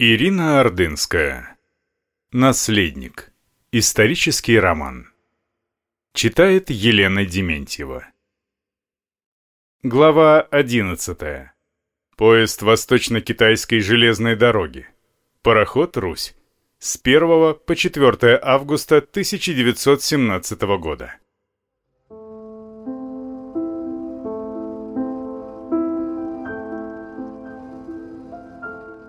Ирина Ордынская. Наследник. Исторический роман. Читает Елена Дементьева. Глава 11. Поезд Восточно-Китайской железной дороги. Пароход «Русь». С 1 по 4 августа 1917 года.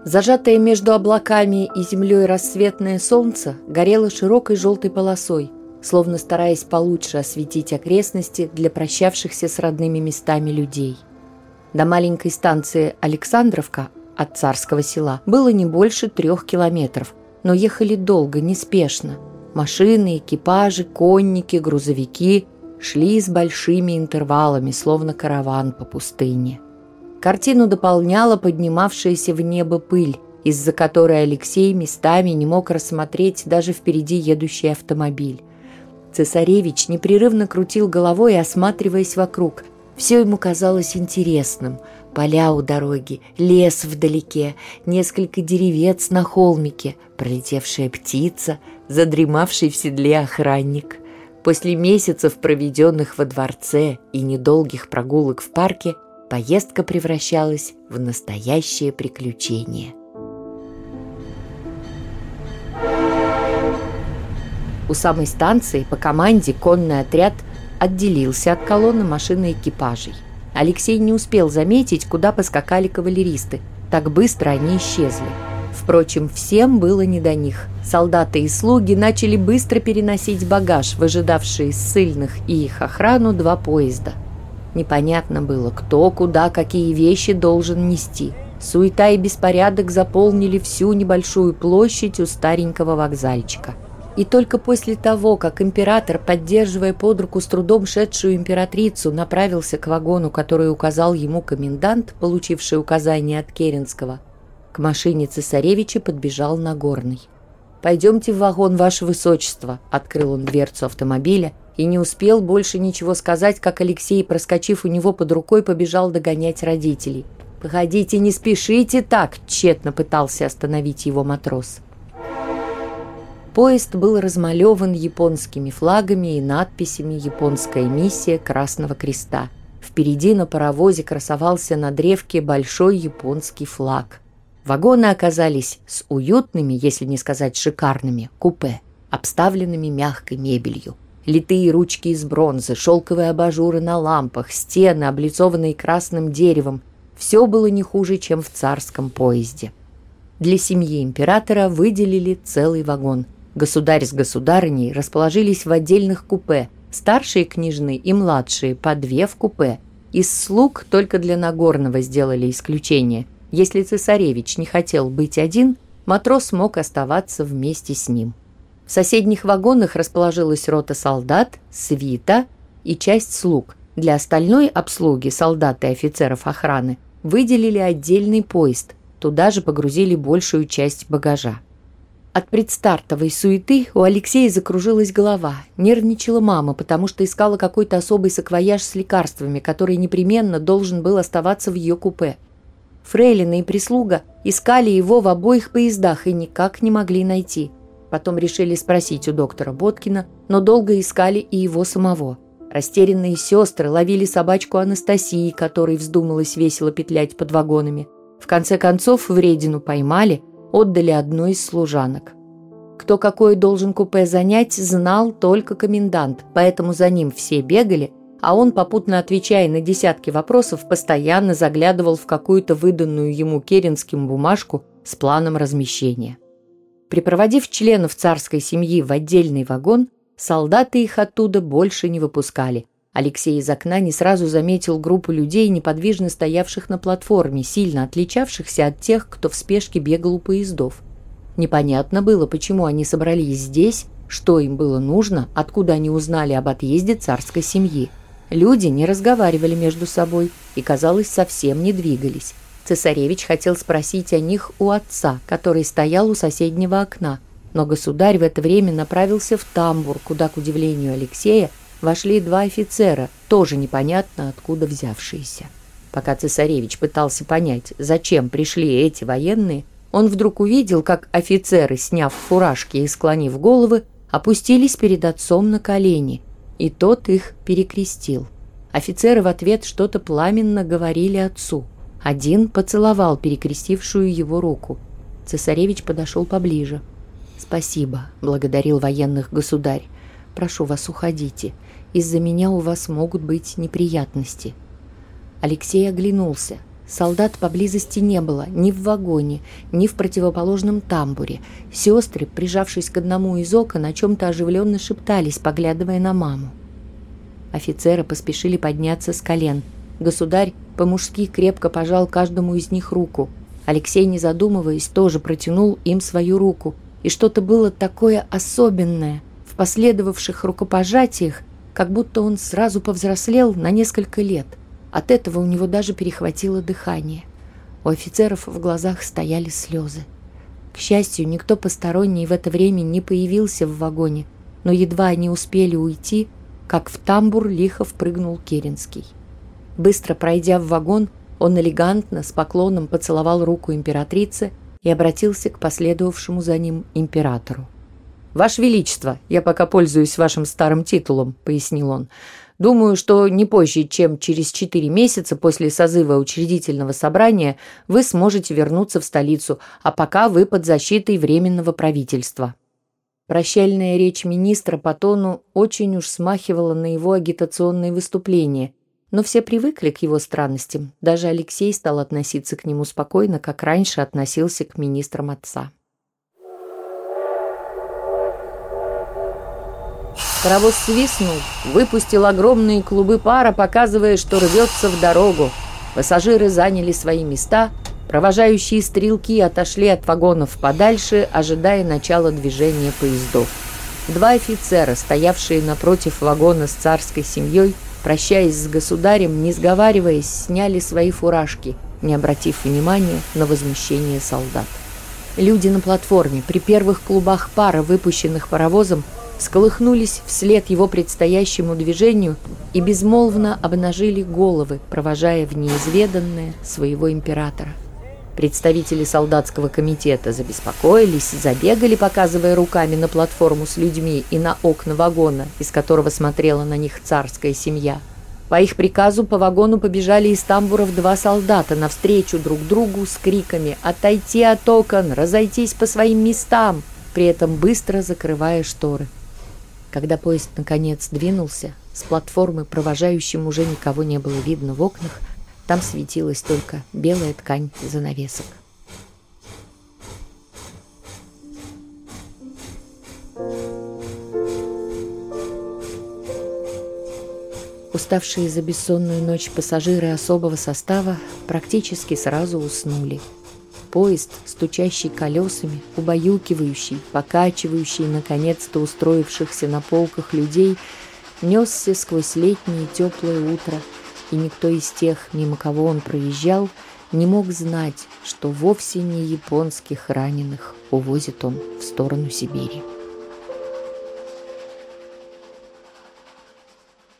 Зажатое между облаками и землей рассветное солнце горело широкой желтой полосой, словно стараясь получше осветить окрестности для прощавшихся с родными местами людей. До маленькой станции Александровка от царского села было не больше трех километров, но ехали долго, неспешно. Машины, экипажи, конники, грузовики шли с большими интервалами, словно караван по пустыне. Картину дополняла поднимавшаяся в небо пыль, из-за которой Алексей местами не мог рассмотреть даже впереди едущий автомобиль. Цесаревич непрерывно крутил головой, осматриваясь вокруг. Все ему казалось интересным. Поля у дороги, лес вдалеке, несколько деревец на холмике, пролетевшая птица, задремавший в седле охранник. После месяцев, проведенных во дворце и недолгих прогулок в парке, поездка превращалась в настоящее приключение. У самой станции по команде конный отряд отделился от колонны машины экипажей. Алексей не успел заметить, куда поскакали кавалеристы. Так быстро они исчезли. Впрочем, всем было не до них. Солдаты и слуги начали быстро переносить багаж, выжидавшие ссыльных и их охрану два поезда – Непонятно было, кто, куда, какие вещи должен нести. Суета и беспорядок заполнили всю небольшую площадь у старенького вокзальчика. И только после того, как император, поддерживая под руку с трудом шедшую императрицу, направился к вагону, который указал ему комендант, получивший указание от Керенского, к машине цесаревича подбежал Нагорный. «Пойдемте в вагон, ваше высочество», — открыл он дверцу автомобиля — и не успел больше ничего сказать, как Алексей, проскочив у него под рукой, побежал догонять родителей. «Погодите, не спешите так!» – тщетно пытался остановить его матрос. Поезд был размалеван японскими флагами и надписями «Японская миссия Красного Креста». Впереди на паровозе красовался на древке большой японский флаг. Вагоны оказались с уютными, если не сказать шикарными, купе, обставленными мягкой мебелью. Литые ручки из бронзы, шелковые абажуры на лампах, стены, облицованные красным деревом. Все было не хуже, чем в царском поезде. Для семьи императора выделили целый вагон. Государь с государыней расположились в отдельных купе, старшие княжны и младшие по две в купе. Из слуг только для Нагорного сделали исключение. Если цесаревич не хотел быть один, матрос мог оставаться вместе с ним. В соседних вагонах расположилась рота солдат, свита и часть слуг. Для остальной обслуги солдат и офицеров охраны выделили отдельный поезд. Туда же погрузили большую часть багажа. От предстартовой суеты у Алексея закружилась голова. Нервничала мама, потому что искала какой-то особый саквояж с лекарствами, который непременно должен был оставаться в ее купе. Фрейлина и прислуга искали его в обоих поездах и никак не могли найти – Потом решили спросить у доктора Боткина, но долго искали и его самого. Растерянные сестры ловили собачку Анастасии, которой вздумалось весело петлять под вагонами. В конце концов вредину поймали, отдали одной из служанок. Кто какой должен купе занять, знал только комендант, поэтому за ним все бегали, а он, попутно отвечая на десятки вопросов, постоянно заглядывал в какую-то выданную ему Керенским бумажку с планом размещения. Припроводив членов царской семьи в отдельный вагон, солдаты их оттуда больше не выпускали. Алексей из окна не сразу заметил группу людей, неподвижно стоявших на платформе, сильно отличавшихся от тех, кто в спешке бегал у поездов. Непонятно было, почему они собрались здесь, что им было нужно, откуда они узнали об отъезде царской семьи. Люди не разговаривали между собой и, казалось, совсем не двигались. Цесаревич хотел спросить о них у отца, который стоял у соседнего окна, но государь в это время направился в тамбур, куда, к удивлению Алексея, вошли два офицера, тоже непонятно откуда взявшиеся. Пока цесаревич пытался понять, зачем пришли эти военные, он вдруг увидел, как офицеры, сняв фуражки и склонив головы, опустились перед отцом на колени, и тот их перекрестил. Офицеры в ответ что-то пламенно говорили отцу. Один поцеловал перекрестившую его руку. Цесаревич подошел поближе. «Спасибо», — благодарил военных государь. «Прошу вас, уходите. Из-за меня у вас могут быть неприятности». Алексей оглянулся. Солдат поблизости не было, ни в вагоне, ни в противоположном тамбуре. Сестры, прижавшись к одному из окон, о чем-то оживленно шептались, поглядывая на маму. Офицеры поспешили подняться с колен. Государь по-мужски крепко пожал каждому из них руку. Алексей, не задумываясь, тоже протянул им свою руку. И что-то было такое особенное в последовавших рукопожатиях, как будто он сразу повзрослел на несколько лет – от этого у него даже перехватило дыхание. У офицеров в глазах стояли слезы. К счастью, никто посторонний в это время не появился в вагоне, но едва они успели уйти, как в тамбур лихо впрыгнул Керенский. Быстро пройдя в вагон, он элегантно, с поклоном поцеловал руку императрицы и обратился к последовавшему за ним императору. «Ваше Величество, я пока пользуюсь вашим старым титулом», — пояснил он. Думаю, что не позже, чем через четыре месяца после созыва учредительного собрания вы сможете вернуться в столицу, а пока вы под защитой Временного правительства». Прощальная речь министра по тону очень уж смахивала на его агитационные выступления, но все привыкли к его странностям. Даже Алексей стал относиться к нему спокойно, как раньше относился к министрам отца. Паровоз свистнул, выпустил огромные клубы пара, показывая, что рвется в дорогу. Пассажиры заняли свои места, провожающие стрелки отошли от вагонов подальше, ожидая начала движения поездов. Два офицера, стоявшие напротив вагона с царской семьей, прощаясь с государем, не сговариваясь, сняли свои фуражки, не обратив внимания на возмущение солдат. Люди на платформе при первых клубах пара, выпущенных паровозом, сколыхнулись вслед его предстоящему движению и безмолвно обнажили головы, провожая в неизведанное своего императора. Представители солдатского комитета забеспокоились, забегали, показывая руками на платформу с людьми и на окна вагона, из которого смотрела на них царская семья. По их приказу по вагону побежали из тамбуров два солдата навстречу друг другу с криками «Отойти от окон! Разойтись по своим местам!» при этом быстро закрывая шторы. Когда поезд наконец двинулся, с платформы провожающим уже никого не было видно в окнах, там светилась только белая ткань занавесок. Уставшие за бессонную ночь пассажиры особого состава практически сразу уснули – Поезд, стучащий колесами, убаюкивающий, покачивающий, наконец-то устроившихся на полках людей, несся сквозь летнее теплое утро, и никто из тех, мимо кого он проезжал, не мог знать, что вовсе не японских раненых увозит он в сторону Сибири.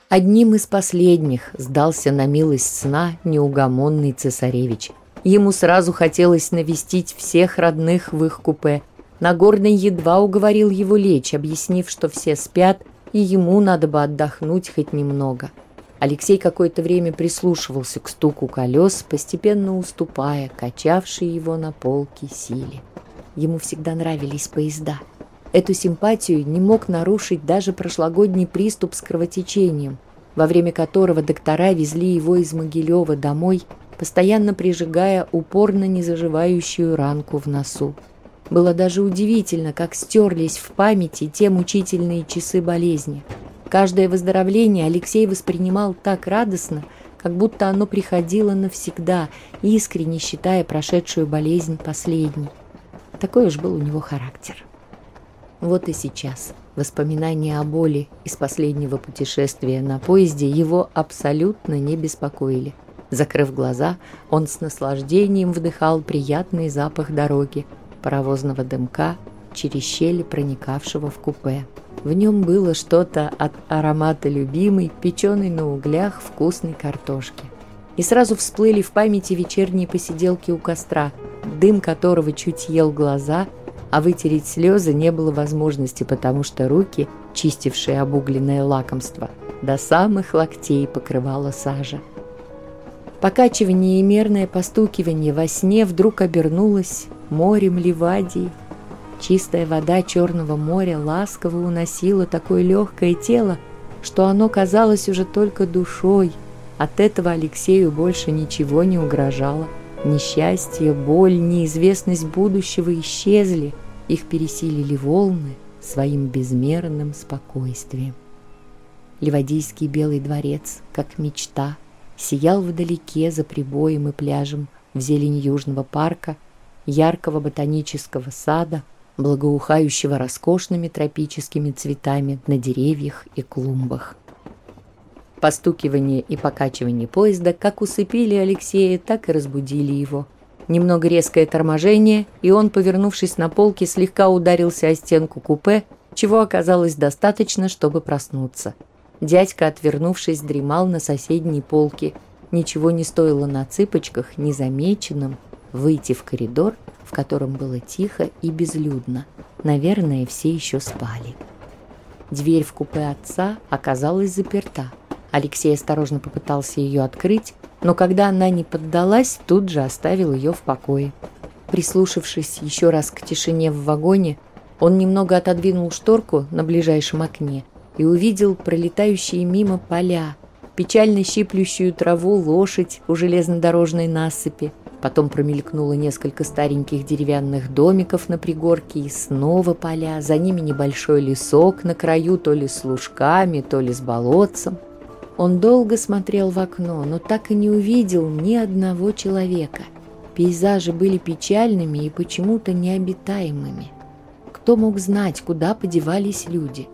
Одним из последних сдался на милость сна неугомонный цесаревич – Ему сразу хотелось навестить всех родных в их купе. Нагорный едва уговорил его лечь, объяснив, что все спят, и ему надо бы отдохнуть хоть немного. Алексей какое-то время прислушивался к стуку колес, постепенно уступая, качавшей его на полке силе. Ему всегда нравились поезда. Эту симпатию не мог нарушить даже прошлогодний приступ с кровотечением, во время которого доктора везли его из Могилева домой постоянно прижигая упорно незаживающую ранку в носу. Было даже удивительно, как стерлись в памяти те мучительные часы болезни. Каждое выздоровление Алексей воспринимал так радостно, как будто оно приходило навсегда, искренне считая прошедшую болезнь последней. Такой уж был у него характер. Вот и сейчас воспоминания о боли из последнего путешествия на поезде его абсолютно не беспокоили – Закрыв глаза, он с наслаждением вдыхал приятный запах дороги, паровозного дымка, через щели проникавшего в купе. В нем было что-то от аромата любимой, печеной на углях вкусной картошки. и сразу всплыли в памяти вечерние посиделки у костра, дым которого чуть ел глаза, а вытереть слезы не было возможности, потому что руки, чистившие обугленное лакомство, до самых локтей покрывала сажа. Покачивание и мерное постукивание во сне вдруг обернулось морем Ливадии. Чистая вода Черного моря ласково уносила такое легкое тело, что оно казалось уже только душой. От этого Алексею больше ничего не угрожало. Несчастье, боль, неизвестность будущего исчезли, их пересилили волны своим безмерным спокойствием. Ливадийский белый дворец, как мечта, сиял вдалеке за прибоем и пляжем в зелени Южного парка, яркого ботанического сада, благоухающего роскошными тропическими цветами на деревьях и клумбах. Постукивание и покачивание поезда как усыпили Алексея, так и разбудили его. Немного резкое торможение, и он, повернувшись на полке, слегка ударился о стенку купе, чего оказалось достаточно, чтобы проснуться. Дядька, отвернувшись, дремал на соседней полке. Ничего не стоило на цыпочках, незамеченным, выйти в коридор, в котором было тихо и безлюдно. Наверное, все еще спали. Дверь в купе отца оказалась заперта. Алексей осторожно попытался ее открыть, но когда она не поддалась, тут же оставил ее в покое. Прислушавшись еще раз к тишине в вагоне, он немного отодвинул шторку на ближайшем окне и увидел пролетающие мимо поля, печально щиплющую траву лошадь у железнодорожной насыпи. Потом промелькнуло несколько стареньких деревянных домиков на пригорке и снова поля, за ними небольшой лесок на краю то ли с лужками, то ли с болотцем. Он долго смотрел в окно, но так и не увидел ни одного человека. Пейзажи были печальными и почему-то необитаемыми. Кто мог знать, куда подевались люди?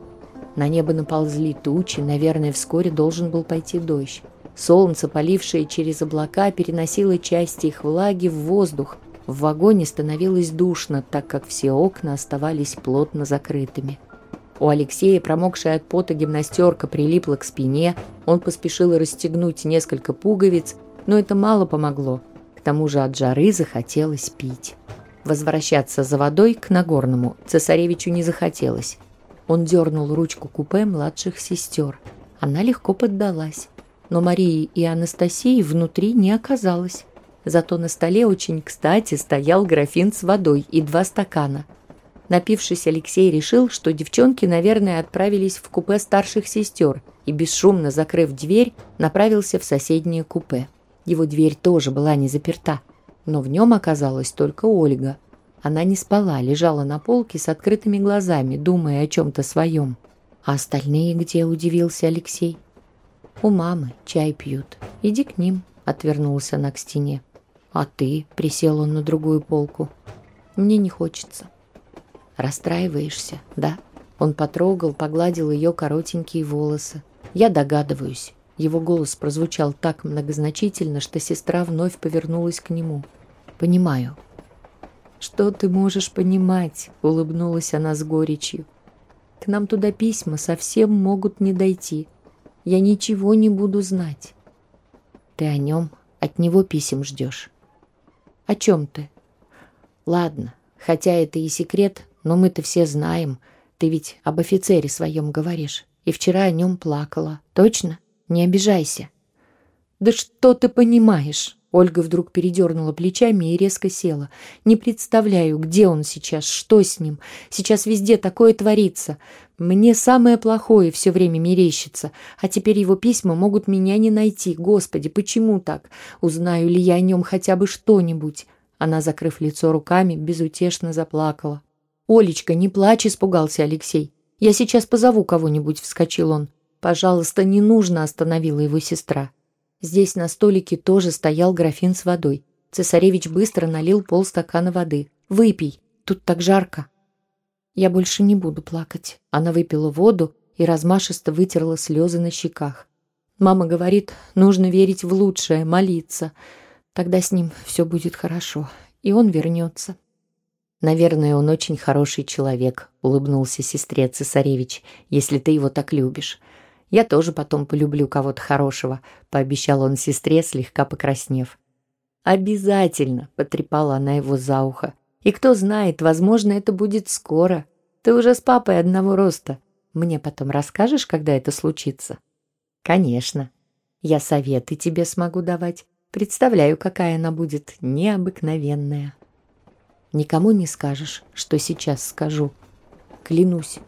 На небо наползли тучи, наверное, вскоре должен был пойти дождь. Солнце, полившее через облака, переносило части их влаги в воздух. В вагоне становилось душно, так как все окна оставались плотно закрытыми. У Алексея, промокшая от пота гимнастерка, прилипла к спине. Он поспешил расстегнуть несколько пуговиц, но это мало помогло. К тому же от жары захотелось пить. Возвращаться за водой к Нагорному цесаревичу не захотелось. Он дернул ручку купе младших сестер. Она легко поддалась. Но Марии и Анастасии внутри не оказалось. Зато на столе очень кстати стоял графин с водой и два стакана – Напившись, Алексей решил, что девчонки, наверное, отправились в купе старших сестер и, бесшумно закрыв дверь, направился в соседнее купе. Его дверь тоже была не заперта, но в нем оказалась только Ольга. Она не спала, лежала на полке с открытыми глазами, думая о чем-то своем. «А остальные где?» – удивился Алексей. «У мамы чай пьют. Иди к ним», – отвернулся она к стене. «А ты?» – присел он на другую полку. «Мне не хочется». Расстраиваешься, да? Он потрогал, погладил ее коротенькие волосы. Я догадываюсь. Его голос прозвучал так многозначительно, что сестра вновь повернулась к нему. Понимаю. Что ты можешь понимать? Улыбнулась она с горечью. К нам туда письма совсем могут не дойти. Я ничего не буду знать. Ты о нем, от него писем ждешь. О чем ты? Ладно, хотя это и секрет, но мы-то все знаем. Ты ведь об офицере своем говоришь. И вчера о нем плакала. Точно? Не обижайся. Да что ты понимаешь? Ольга вдруг передернула плечами и резко села. «Не представляю, где он сейчас, что с ним. Сейчас везде такое творится. Мне самое плохое все время мерещится. А теперь его письма могут меня не найти. Господи, почему так? Узнаю ли я о нем хотя бы что-нибудь?» Она, закрыв лицо руками, безутешно заплакала. «Олечка, не плачь», — испугался Алексей. «Я сейчас позову кого-нибудь», — вскочил он. «Пожалуйста, не нужно», — остановила его сестра. Здесь на столике тоже стоял графин с водой. Цесаревич быстро налил полстакана воды. «Выпей, тут так жарко». «Я больше не буду плакать». Она выпила воду и размашисто вытерла слезы на щеках. Мама говорит, нужно верить в лучшее, молиться. Тогда с ним все будет хорошо, и он вернется. «Наверное, он очень хороший человек», — улыбнулся сестре цесаревич, «если ты его так любишь. Я тоже потом полюблю кого-то хорошего», — пообещал он сестре, слегка покраснев. «Обязательно!» — потрепала она его за ухо. «И кто знает, возможно, это будет скоро. Ты уже с папой одного роста. Мне потом расскажешь, когда это случится?» «Конечно. Я советы тебе смогу давать. Представляю, какая она будет необыкновенная». «Никому не скажешь, что сейчас скажу. Клянусь.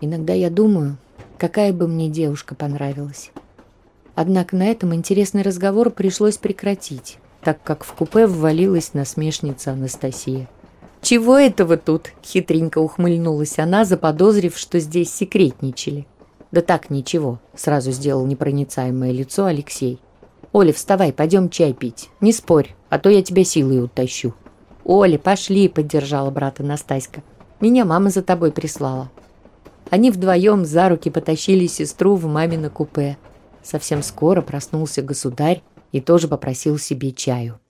Иногда я думаю, какая бы мне девушка понравилась». Однако на этом интересный разговор пришлось прекратить, так как в купе ввалилась насмешница Анастасия. «Чего это вы тут?» — хитренько ухмыльнулась она, заподозрив, что здесь секретничали. «Да так, ничего», — сразу сделал непроницаемое лицо Алексей. «Оля, вставай, пойдем чай пить. Не спорь, а то я тебя силой утащу». «Оля, пошли», — поддержала брата Настаська. «Меня мама за тобой прислала». Они вдвоем за руки потащили сестру в мамино купе. Совсем скоро проснулся государь и тоже попросил себе чаю.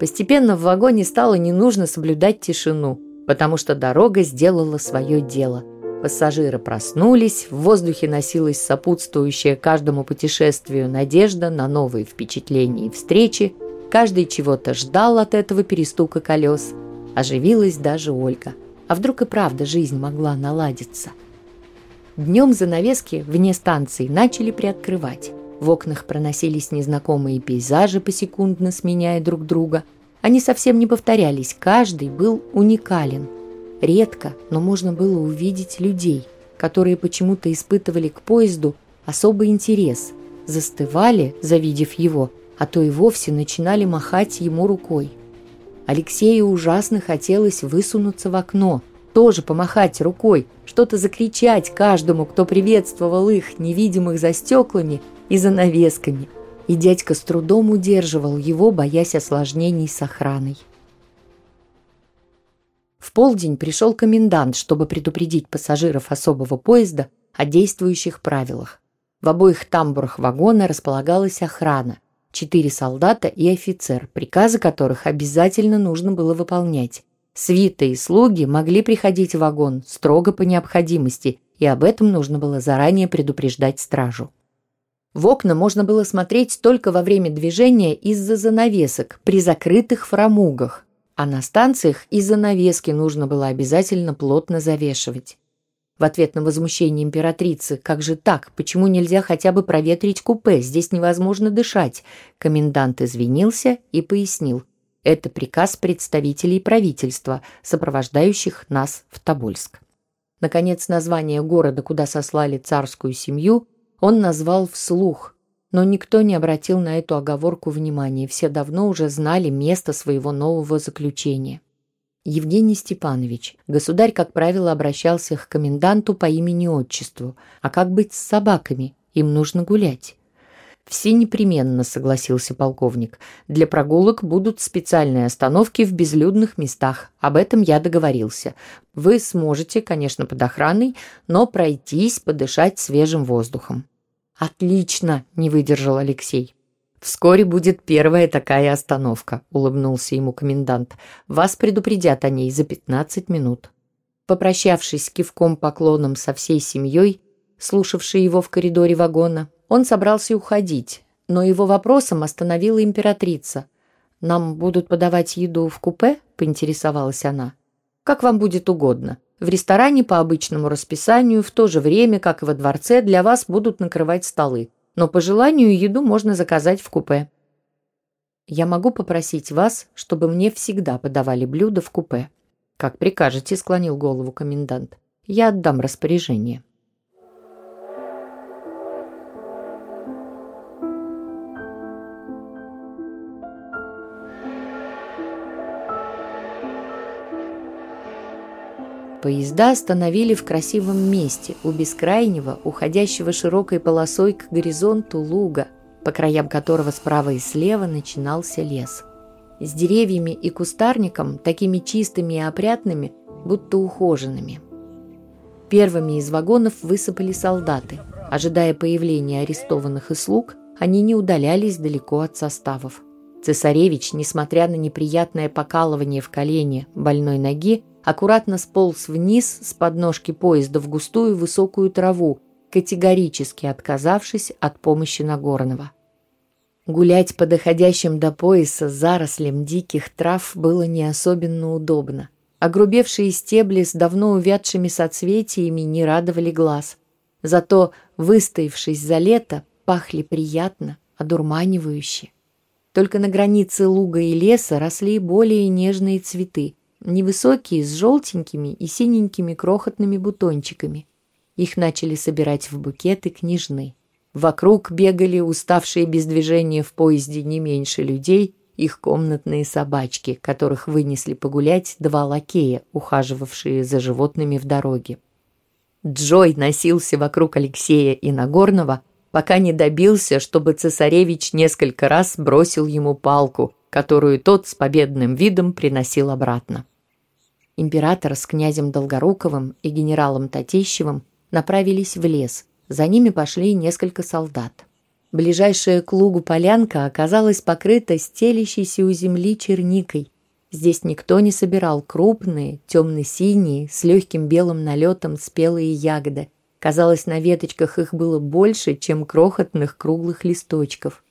Постепенно в вагоне стало не нужно соблюдать тишину, потому что дорога сделала свое дело. Пассажиры проснулись, в воздухе носилась сопутствующая каждому путешествию надежда на новые впечатления и встречи, каждый чего-то ждал от этого перестука колес. Оживилась даже Ольга. А вдруг и правда жизнь могла наладиться? Днем занавески вне станции начали приоткрывать. В окнах проносились незнакомые пейзажи, посекундно сменяя друг друга. Они совсем не повторялись, каждый был уникален. Редко, но можно было увидеть людей, которые почему-то испытывали к поезду особый интерес, застывали, завидев его, а то и вовсе начинали махать ему рукой. Алексею ужасно хотелось высунуться в окно, тоже помахать рукой, что-то закричать каждому, кто приветствовал их, невидимых за стеклами – и занавесками, и дядька с трудом удерживал его, боясь осложнений с охраной. В полдень пришел комендант, чтобы предупредить пассажиров особого поезда о действующих правилах. В обоих тамбурах вагона располагалась охрана, четыре солдата и офицер, приказы которых обязательно нужно было выполнять. Свита и слуги могли приходить в вагон строго по необходимости, и об этом нужно было заранее предупреждать стражу. В окна можно было смотреть только во время движения из-за занавесок при закрытых фрамугах, а на станциях и занавески нужно было обязательно плотно завешивать. В ответ на возмущение императрицы «Как же так? Почему нельзя хотя бы проветрить купе? Здесь невозможно дышать!» Комендант извинился и пояснил. Это приказ представителей правительства, сопровождающих нас в Тобольск. Наконец, название города, куда сослали царскую семью, он назвал вслух, но никто не обратил на эту оговорку внимания, все давно уже знали место своего нового заключения. Евгений Степанович, государь, как правило, обращался к коменданту по имени-отчеству. А как быть с собаками? Им нужно гулять. «Все непременно», — согласился полковник. «Для прогулок будут специальные остановки в безлюдных местах. Об этом я договорился. Вы сможете, конечно, под охраной, но пройтись, подышать свежим воздухом». «Отлично!» — не выдержал Алексей. «Вскоре будет первая такая остановка», — улыбнулся ему комендант. «Вас предупредят о ней за пятнадцать минут». Попрощавшись кивком поклоном со всей семьей, слушавшей его в коридоре вагона, он собрался уходить, но его вопросом остановила императрица. «Нам будут подавать еду в купе?» – поинтересовалась она. «Как вам будет угодно. В ресторане по обычному расписанию, в то же время, как и во дворце, для вас будут накрывать столы. Но по желанию еду можно заказать в купе». «Я могу попросить вас, чтобы мне всегда подавали блюда в купе?» «Как прикажете», – склонил голову комендант. «Я отдам распоряжение». Поезда остановили в красивом месте, у бескрайнего, уходящего широкой полосой к горизонту луга, по краям которого справа и слева начинался лес. С деревьями и кустарником, такими чистыми и опрятными, будто ухоженными. Первыми из вагонов высыпали солдаты. Ожидая появления арестованных и слуг, они не удалялись далеко от составов. Цесаревич, несмотря на неприятное покалывание в колене больной ноги, аккуратно сполз вниз с подножки поезда в густую высокую траву, категорически отказавшись от помощи Нагорного. Гулять по доходящим до пояса зарослям диких трав было не особенно удобно. Огрубевшие стебли с давно увядшими соцветиями не радовали глаз. Зато, выстоявшись за лето, пахли приятно, одурманивающе. Только на границе луга и леса росли более нежные цветы, невысокие, с желтенькими и синенькими крохотными бутончиками. Их начали собирать в букеты княжны. Вокруг бегали уставшие без движения в поезде не меньше людей, их комнатные собачки, которых вынесли погулять два лакея, ухаживавшие за животными в дороге. Джой носился вокруг Алексея и Нагорного, пока не добился, чтобы цесаревич несколько раз бросил ему палку, которую тот с победным видом приносил обратно. Император с князем Долгоруковым и генералом Татищевым направились в лес – за ними пошли несколько солдат. Ближайшая к лугу полянка оказалась покрыта стелящейся у земли черникой. Здесь никто не собирал крупные, темно-синие, с легким белым налетом спелые ягоды. Казалось, на веточках их было больше, чем крохотных круглых листочков.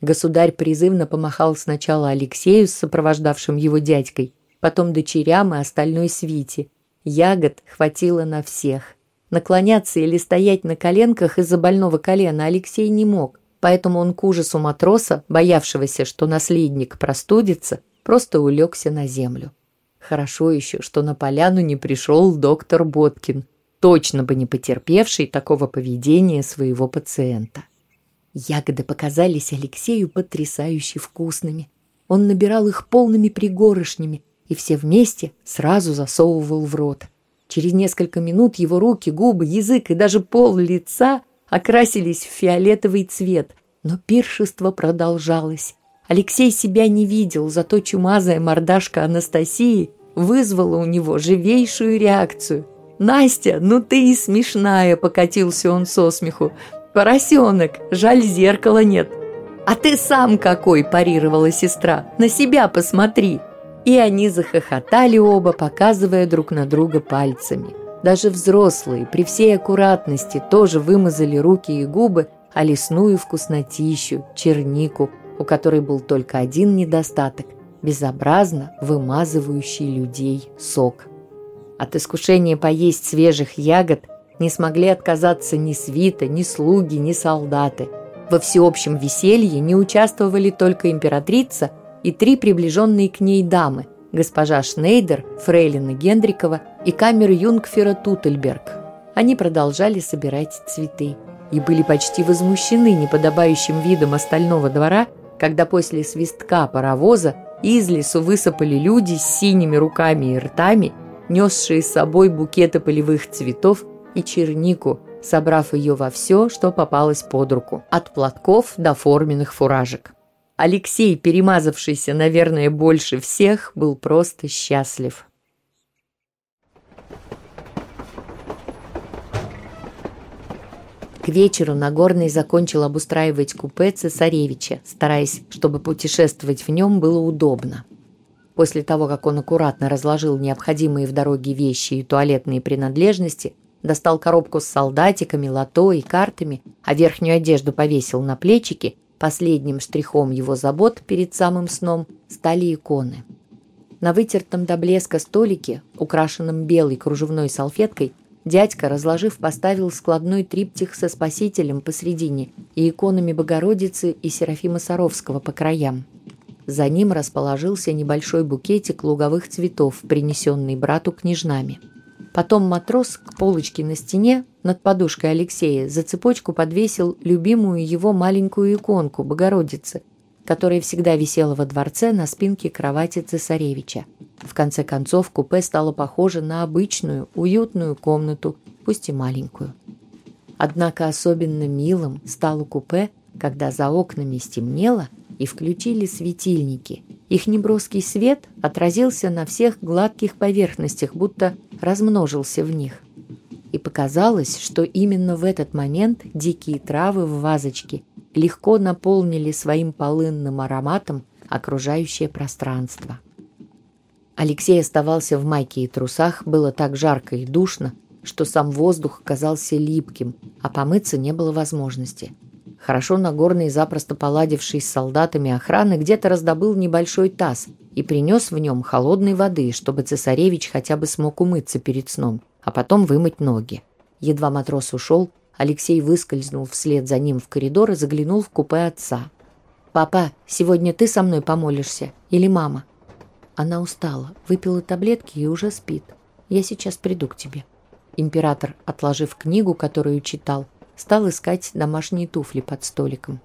Государь призывно помахал сначала Алексею с сопровождавшим его дядькой, потом дочерям и остальной свите. Ягод хватило на всех. Наклоняться или стоять на коленках из-за больного колена Алексей не мог, поэтому он к ужасу матроса, боявшегося, что наследник простудится, просто улегся на землю. Хорошо еще, что на поляну не пришел доктор Боткин, точно бы не потерпевший такого поведения своего пациента. Ягоды показались Алексею потрясающе вкусными. Он набирал их полными пригоршнями и все вместе сразу засовывал в рот – Через несколько минут его руки, губы, язык и даже пол лица окрасились в фиолетовый цвет, но пиршество продолжалось. Алексей себя не видел, зато чумазая мордашка Анастасии вызвала у него живейшую реакцию. «Настя, ну ты и смешная!» – покатился он со смеху. «Поросенок, жаль, зеркала нет». «А ты сам какой!» – парировала сестра. «На себя посмотри!» И они захохотали оба, показывая друг на друга пальцами. Даже взрослые при всей аккуратности тоже вымазали руки и губы, а лесную вкуснотищу, чернику, у которой был только один недостаток – безобразно вымазывающий людей сок. От искушения поесть свежих ягод не смогли отказаться ни свита, ни слуги, ни солдаты. Во всеобщем веселье не участвовали только императрица – и три приближенные к ней дамы – госпожа Шнейдер, фрейлина Гендрикова и камер Юнгфера Тутельберг. Они продолжали собирать цветы и были почти возмущены неподобающим видом остального двора, когда после свистка паровоза из лесу высыпали люди с синими руками и ртами, несшие с собой букеты полевых цветов и чернику, собрав ее во все, что попалось под руку, от платков до форменных фуражек. Алексей, перемазавшийся, наверное, больше всех, был просто счастлив. К вечеру Нагорный закончил обустраивать купе цесаревича, стараясь, чтобы путешествовать в нем было удобно. После того, как он аккуратно разложил необходимые в дороге вещи и туалетные принадлежности, достал коробку с солдатиками, лото и картами, а верхнюю одежду повесил на плечики – Последним штрихом его забот перед самым сном стали иконы. На вытертом до блеска столике, украшенном белой кружевной салфеткой, дядька, разложив, поставил складной триптих со Спасителем посредине и иконами Богородицы и Серафима Саровского по краям. За ним расположился небольшой букетик луговых цветов, принесенный брату княжнами. Потом матрос к полочке на стене над подушкой Алексея за цепочку подвесил любимую его маленькую иконку Богородицы, которая всегда висела во дворце на спинке кровати цесаревича. В конце концов купе стало похоже на обычную, уютную комнату, пусть и маленькую. Однако особенно милым стало купе, когда за окнами стемнело и включили светильники – их неброский свет отразился на всех гладких поверхностях, будто размножился в них. И показалось, что именно в этот момент дикие травы в вазочке легко наполнили своим полынным ароматом окружающее пространство. Алексей оставался в майке и трусах, было так жарко и душно, что сам воздух казался липким, а помыться не было возможности. Хорошо Нагорный, запросто поладивший с солдатами охраны, где-то раздобыл небольшой таз и принес в нем холодной воды, чтобы цесаревич хотя бы смог умыться перед сном, а потом вымыть ноги. Едва матрос ушел, Алексей выскользнул вслед за ним в коридор и заглянул в купе отца. «Папа, сегодня ты со мной помолишься? Или мама?» Она устала, выпила таблетки и уже спит. Я сейчас приду к тебе. Император, отложив книгу, которую читал, стал искать домашние туфли под столиком.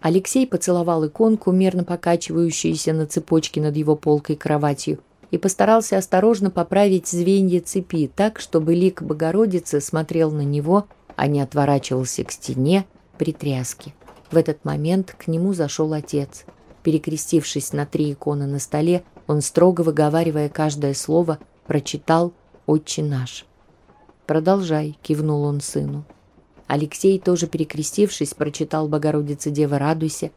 Алексей поцеловал иконку, мерно покачивающуюся на цепочке над его полкой кроватью, и постарался осторожно поправить звенья цепи так, чтобы лик Богородицы смотрел на него, а не отворачивался к стене при тряске. В этот момент к нему зашел отец. Перекрестившись на три иконы на столе, он, строго выговаривая каждое слово, прочитал «Отче наш». «Продолжай», — кивнул он сыну. Алексей, тоже перекрестившись, прочитал «Богородица Дева, радуйся».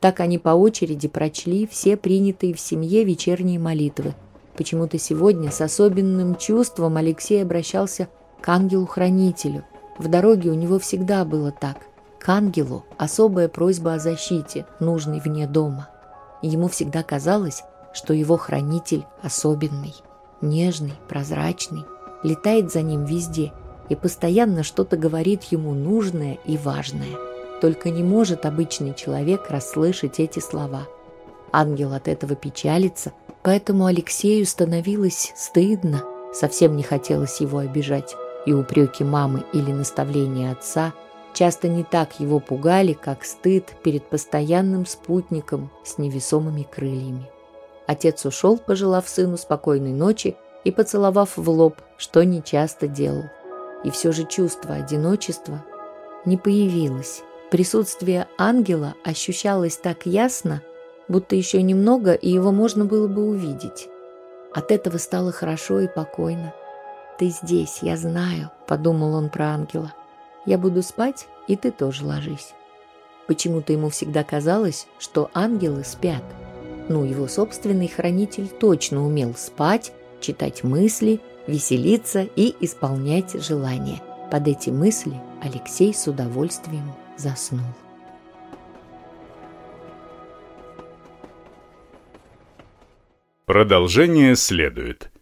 Так они по очереди прочли все принятые в семье вечерние молитвы. Почему-то сегодня с особенным чувством Алексей обращался к ангелу-хранителю. В дороге у него всегда было так. К ангелу особая просьба о защите, нужной вне дома. Ему всегда казалось, что его хранитель особенный, нежный, прозрачный, летает за ним везде и постоянно что-то говорит ему нужное и важное. Только не может обычный человек расслышать эти слова. Ангел от этого печалится, поэтому Алексею становилось стыдно, совсем не хотелось его обижать, и упреки мамы или наставления отца – часто не так его пугали, как стыд перед постоянным спутником с невесомыми крыльями. Отец ушел, пожелав сыну спокойной ночи и поцеловав в лоб, что нечасто делал. И все же чувство одиночества не появилось. Присутствие ангела ощущалось так ясно, будто еще немного, и его можно было бы увидеть. От этого стало хорошо и покойно. «Ты здесь, я знаю», — подумал он про ангела. Я буду спать, и ты тоже ложись. Почему-то ему всегда казалось, что ангелы спят. Ну, его собственный хранитель точно умел спать, читать мысли, веселиться и исполнять желания. Под эти мысли Алексей с удовольствием заснул. Продолжение следует.